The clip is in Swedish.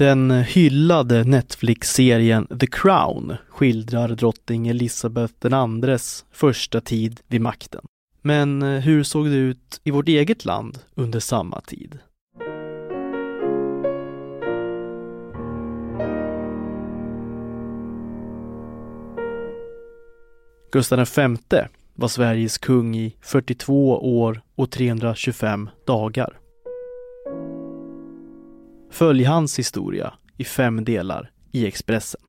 Den hyllade Netflix-serien The Crown skildrar drottning Elizabeth IIs första tid vid makten. Men eh, hur såg det ut i vårt eget land under samma tid? Gustav V var Sveriges kung i 42 år och 325 dagar. Följ hans historia i fem delar i Expressen.